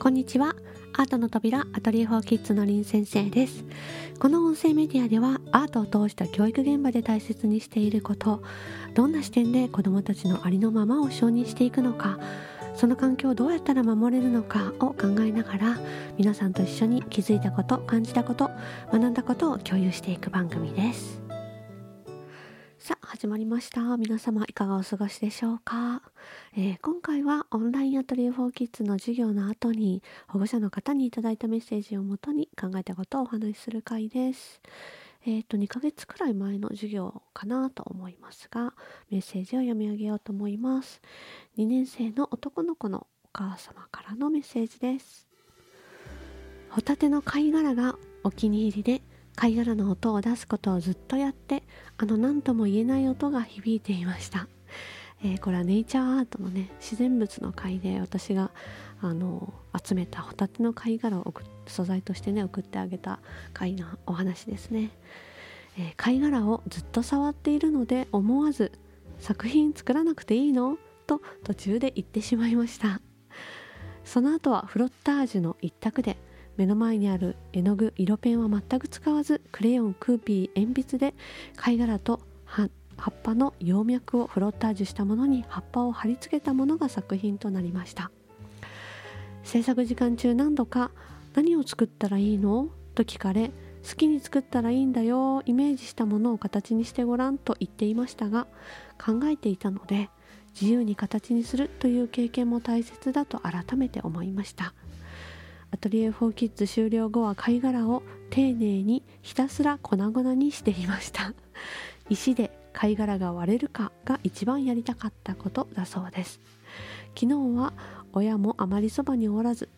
こんにちは。アートの扉アトリエフォーキッズのりん先生です。この音声メディアではアートを通した教育現場で大切にしていることどんな視点で子どもたちのありのままを承認していくのかその環境をどうやったら守れるのかを考えながら皆さんと一緒に気づいたこと感じたこと学んだことを共有していく番組です。始まりました。皆様いかがお過ごしでしょうか、えー、今回はオンラインアトリエフォーキッズの授業の後に保護者の方にいただいたメッセージをもとに考えたことをお話しする回です。えっ、ー、と2ヶ月くらい前の授業かなと思いますがメッセージを読み上げようと思います。2年生の男の子のお母様からのメッセージです。ホタテの貝殻がお気に入りで貝殻の音を出すことをずっとやってあの何とも言えない音が響いていました、えー、これはネイチャーアートのね自然物の貝で私があの集めたホタテの貝殻を素材としてね送ってあげた貝のお話ですね、えー、貝殻をずっと触っているので思わず作品作らなくていいの？と途中で言ってしまいました。その後はフロッタージュの一択で目の前にある絵の具色ペンは全く使わずクレヨンクーピー鉛筆で貝殻と葉っぱの葉脈をフロッタージュしたものに葉っぱを貼り付けたものが作品となりました制作時間中何度か「何を作ったらいいの?」と聞かれ「好きに作ったらいいんだよイメージしたものを形にしてごらん」と言っていましたが考えていたので自由に形にするという経験も大切だと改めて思いましたアトリエ4キッズ終了後は貝殻を丁寧にひたすら粉々にしていました。石で貝殻が割れるかが一番やりたかったことだそうです。昨日は親もあまりそばにおらず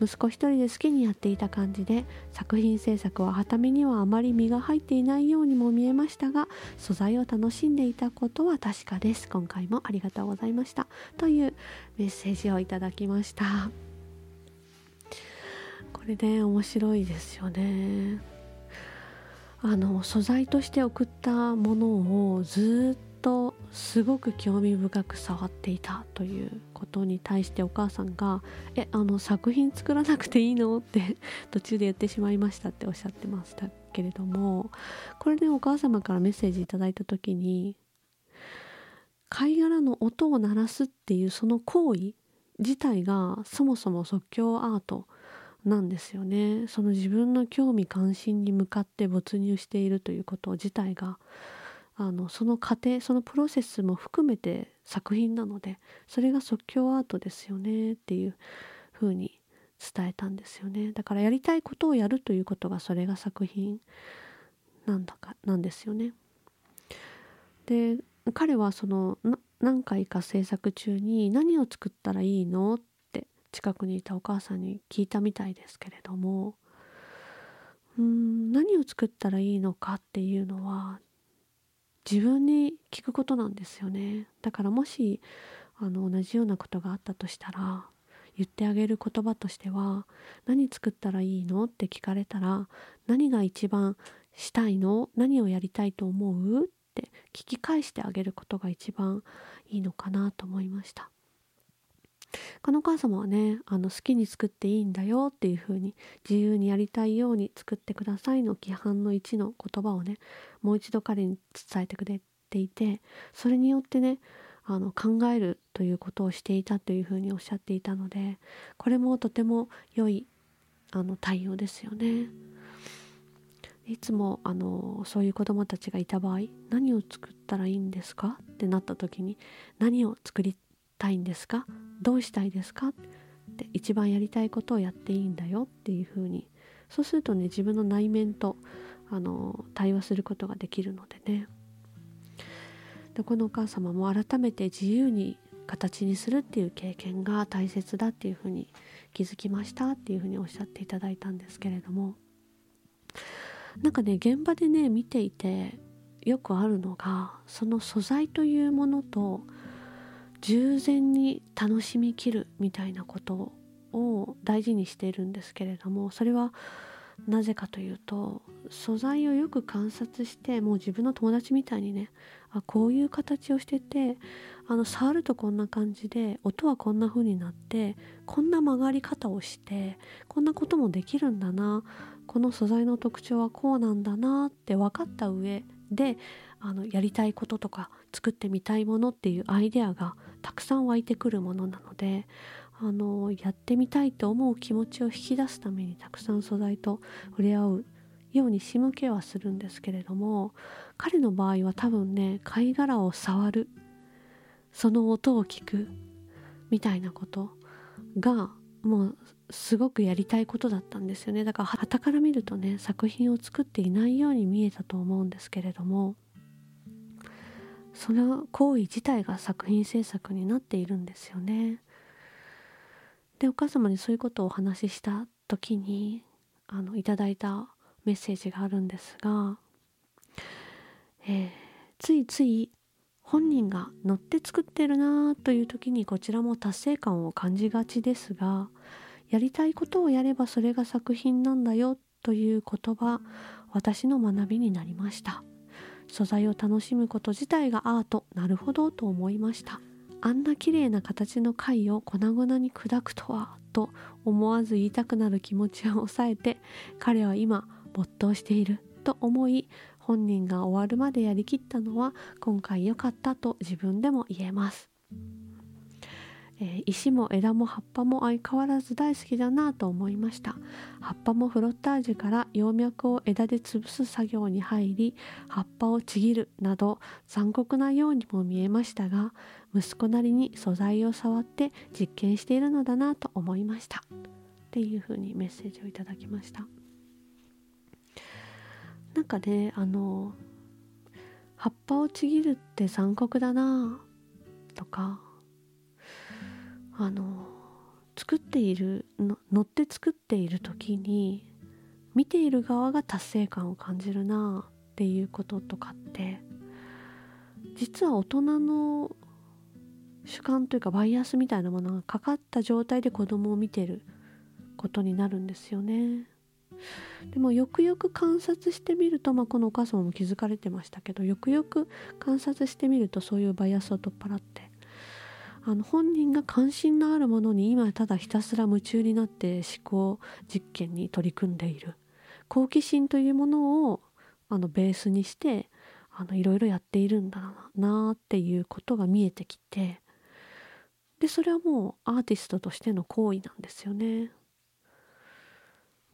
息子一人で好きにやっていた感じで作品制作ははためにはあまり身が入っていないようにも見えましたが素材を楽しんでいたことは確かです。今回もありがとうございました。というメッセージをいただきました。これね面白いですよねあの素材として送ったものをずっとすごく興味深く触っていたということに対してお母さんが「えあの作品作らなくていいの?」って 途中で言ってしまいましたっておっしゃってましたけれどもこれねお母様からメッセージいただいた時に貝殻の音を鳴らすっていうその行為自体がそもそも即興アートなんですよね。その自分の興味関心に向かって没入しているということ自体があのその過程そのプロセスも含めて作品なのでそれが即興アートですよねっていうふうに伝えたんですよね。だからやりたいことをやるということがそれが作品なんだかなんですよね。で彼はその何回か制作中に何を作ったらいいの？っ近くにいたお母さんに聞いたみたいですけれどもうん何を作ったらいいのかっていうのは自分に聞くことなんですよねだからもしあの同じようなことがあったとしたら言ってあげる言葉としては「何作ったらいいの?」って聞かれたら「何が一番したいの？何をやりたいと思う?」って聞き返してあげることが一番いいのかなと思いました。このお母様はねあの好きに作っていいんだよっていう風に自由にやりたいように作ってくださいの規範の1の言葉をねもう一度彼に伝えてくれていてそれによってねあの考えるということをしていたというふうにおっしゃっていたのでこれもとても良いあの対応ですよね。いつもあのそういう子どもたちがいた場合何を作ったらいいんですか？ってなった時に何を作りたいんですか？どうしたいですか？って一番やりたいことをやっていいんだよっていうふうに。そうするとね自分の内面とあの対話することができるのでね。でこのお母様も改めて自由に形にするっていう経験が大切だっていうふうに気づきましたっていうふうにおっしゃっていただいたんですけれども。なんかね現場でね見ていてよくあるのがその素材というものと従前に楽しみきるみたいなことを大事にしているんですけれどもそれはなぜかというと素材をよく観察してもう自分の友達みたいにねあこういう形をしててあの触るとこんな感じで音はこんな風になってこんな曲がり方をしてこんなこともできるんだなこの素材の特徴はこうなんだなって分かった上であのやりたいこととか作ってみたいものっていうアイデアがたくさん湧いてくるものなのであのやってみたいと思う気持ちを引き出すためにたくさん素材と触れ合うように仕向けはするんですけれども彼の場合は多分ね貝殻を触るその音を聞くみたいなことがもうすごくやりたいことだったんですよね。だから旗から見るとね作品を作っていないように見えたと思うんですけれどもその行為自体が作品制作になっているんですよね。でお母様にそういうことをお話しした時にあのいただいたメッセージがあるんですが、えー、ついつい本人が乗って作ってるなという時にこちらも達成感を感じがちですがやりたいことをやればそれが作品なんだよという言葉私の学びになりました素材を楽しむこと自体がアート。なるほどと思いました。あんな綺麗な形の貝を粉々に砕くとはと思わず言いたくなる気持ちを抑えて彼は今没頭していると思い本人が終わるまでやりきったのは今回良かったと自分でも言えます。え、石も枝も葉っぱも相変わらず大好きだなと思いました。葉っぱもフロッタージュから葉脈を枝で潰す作業に入り葉っぱをちぎるなど残酷なようにも見えましたが息子なりに素材を触って実験しているのだなと思いました。っていうふうにメッセージをいただきました。なんかねあの葉っぱをちぎるって残酷だなとかあの作っているの乗って作っている時に見ている側が達成感を感じるなっていうこととかって実は大人の主観というかバイアスみたいなものがかかった状態で子供を見てることになるんですよね。でもよくよく観察してみると、まあ、このお母様も気づかれてましたけどよくよく観察してみるとそういうバイアスを取っ払ってあの本人が関心のあるものに今ただひたすら夢中になって思考実験に取り組んでいる好奇心というものをあのベースにしてあのいろいろやっているんだなっていうことが見えてきてでそれはもうアーティストとしての行為なんですよね。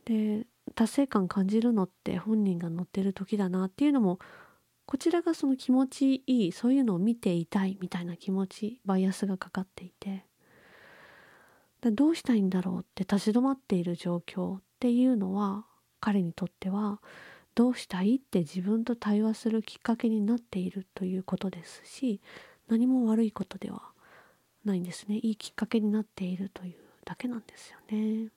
で達成感感じるのって本人が乗ってる時だなっていうのもこちらがその気持ちいいそういうのを見ていたいみたいな気持ちバイアスがかかっていてだどうしたいんだろうって立ち止まっている状況っていうのは彼にとってはどうしたいって自分と対話するきっかけになっているということですし何も悪いことではないんですねいいきっかけになっているというだけなんですよね。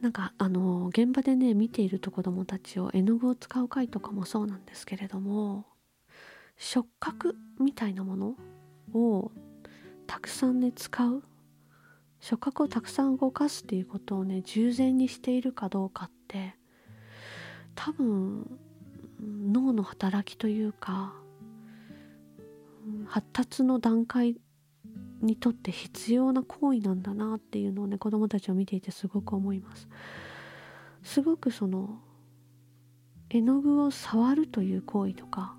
なんかあの現場でね見ていると子どもたちを絵の具を使う回とかもそうなんですけれども触覚みたいなものをたくさんね使う。触覚をたくさん動かすっていうことをね従前にしているかどうかって多分脳の働きというか発達の段階にとって必要な行為なんだなっていうのをね子供たちを見ていてすごく思います。すごくその絵の具を触るという行為とか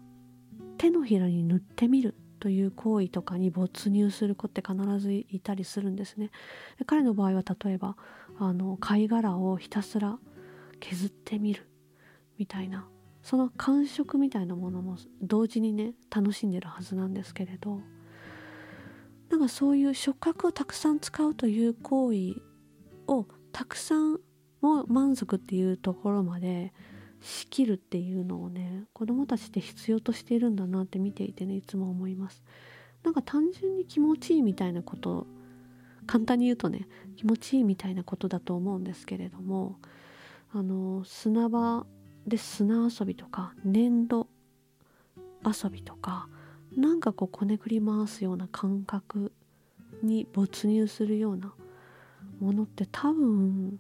手のひらに塗ってみるという行為とかに没入する子って必ずいたりするんですね。で彼の場合は例えばあの貝殻をひたすら削ってみるみたいなその感触みたいなものも同時にね楽しんでるはずなんですけれどなんかそういう触覚をたくさん使うという行為をたくさんも満足っていうところまで仕切るっていうのをね子供たちって必要としているんだなって見ていてねいつも思います。なんか単純に気持ちいいみたいなこと簡単に言うとね気持ちいいみたいなことだと思うんですけれどもあの砂場で砂遊びとか粘土遊びとかなんかこうこねくり回すような感覚に没入するようなものって多分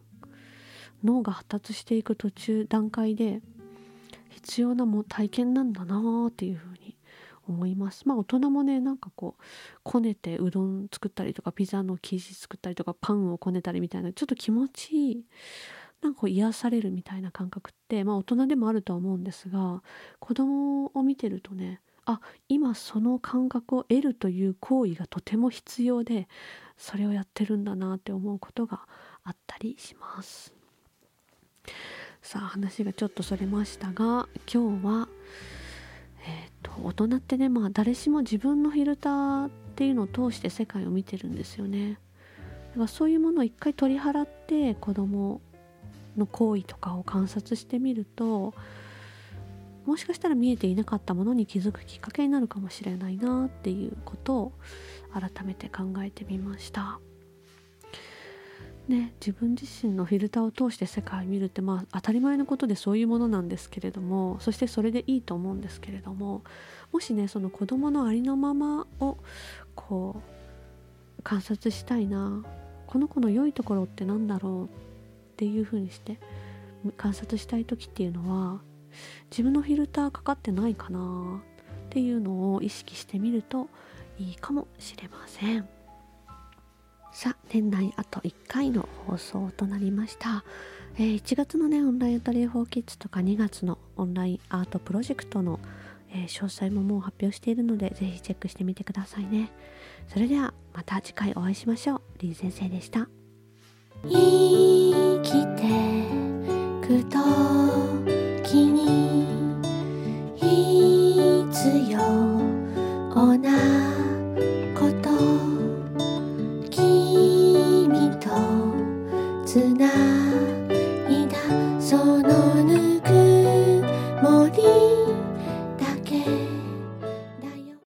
脳が発達していく途中段階で必要なも体験なんだなっていうふうに思います。まあ大人もねなんかこうこねてうどん作ったりとかピザの生地作ったりとかパンをこねたりみたいなちょっと気持ちいいなんかこう癒されるみたいな感覚ってまあ大人でもあるとは思うんですが子供を見てるとねあ今その感覚を得るという行為がとても必要でそれをやってるんだなって思うことがあったりします。さあ話がちょっとそれましたが今日は、えーと、大人ってねまあ誰しも自分のフィルターっていうのを通して世界を見てるんですよね。だからそういうものを一回取り払って子供の行為とかを観察してみるともしかしたら見えていなかったものに気づくきっかけになるかもしれないなっていうことを改めて考えてみました。ね、自分自身のフィルターを通して世界を見るってまあ当たり前のことでそういうものなんですけれどもそしてそれでいいと思うんですけれどももしねその子供のありのままをこう観察したいなこの子の良いところって何だろうっていうふうにして観察したい時っていうのは自分のフィルターかかってないかな。っていうのを意識してみるといいかもしれません。さあ年内あと1回の放送となりました、えー、1月のねオンラインアトリエ4キッズとか2月のオンラインアートプロジェクトの、えー、詳細ももう発表しているのでぜひチェックしてみてくださいね。それではまた次回お会いしましょう。りん先生でした。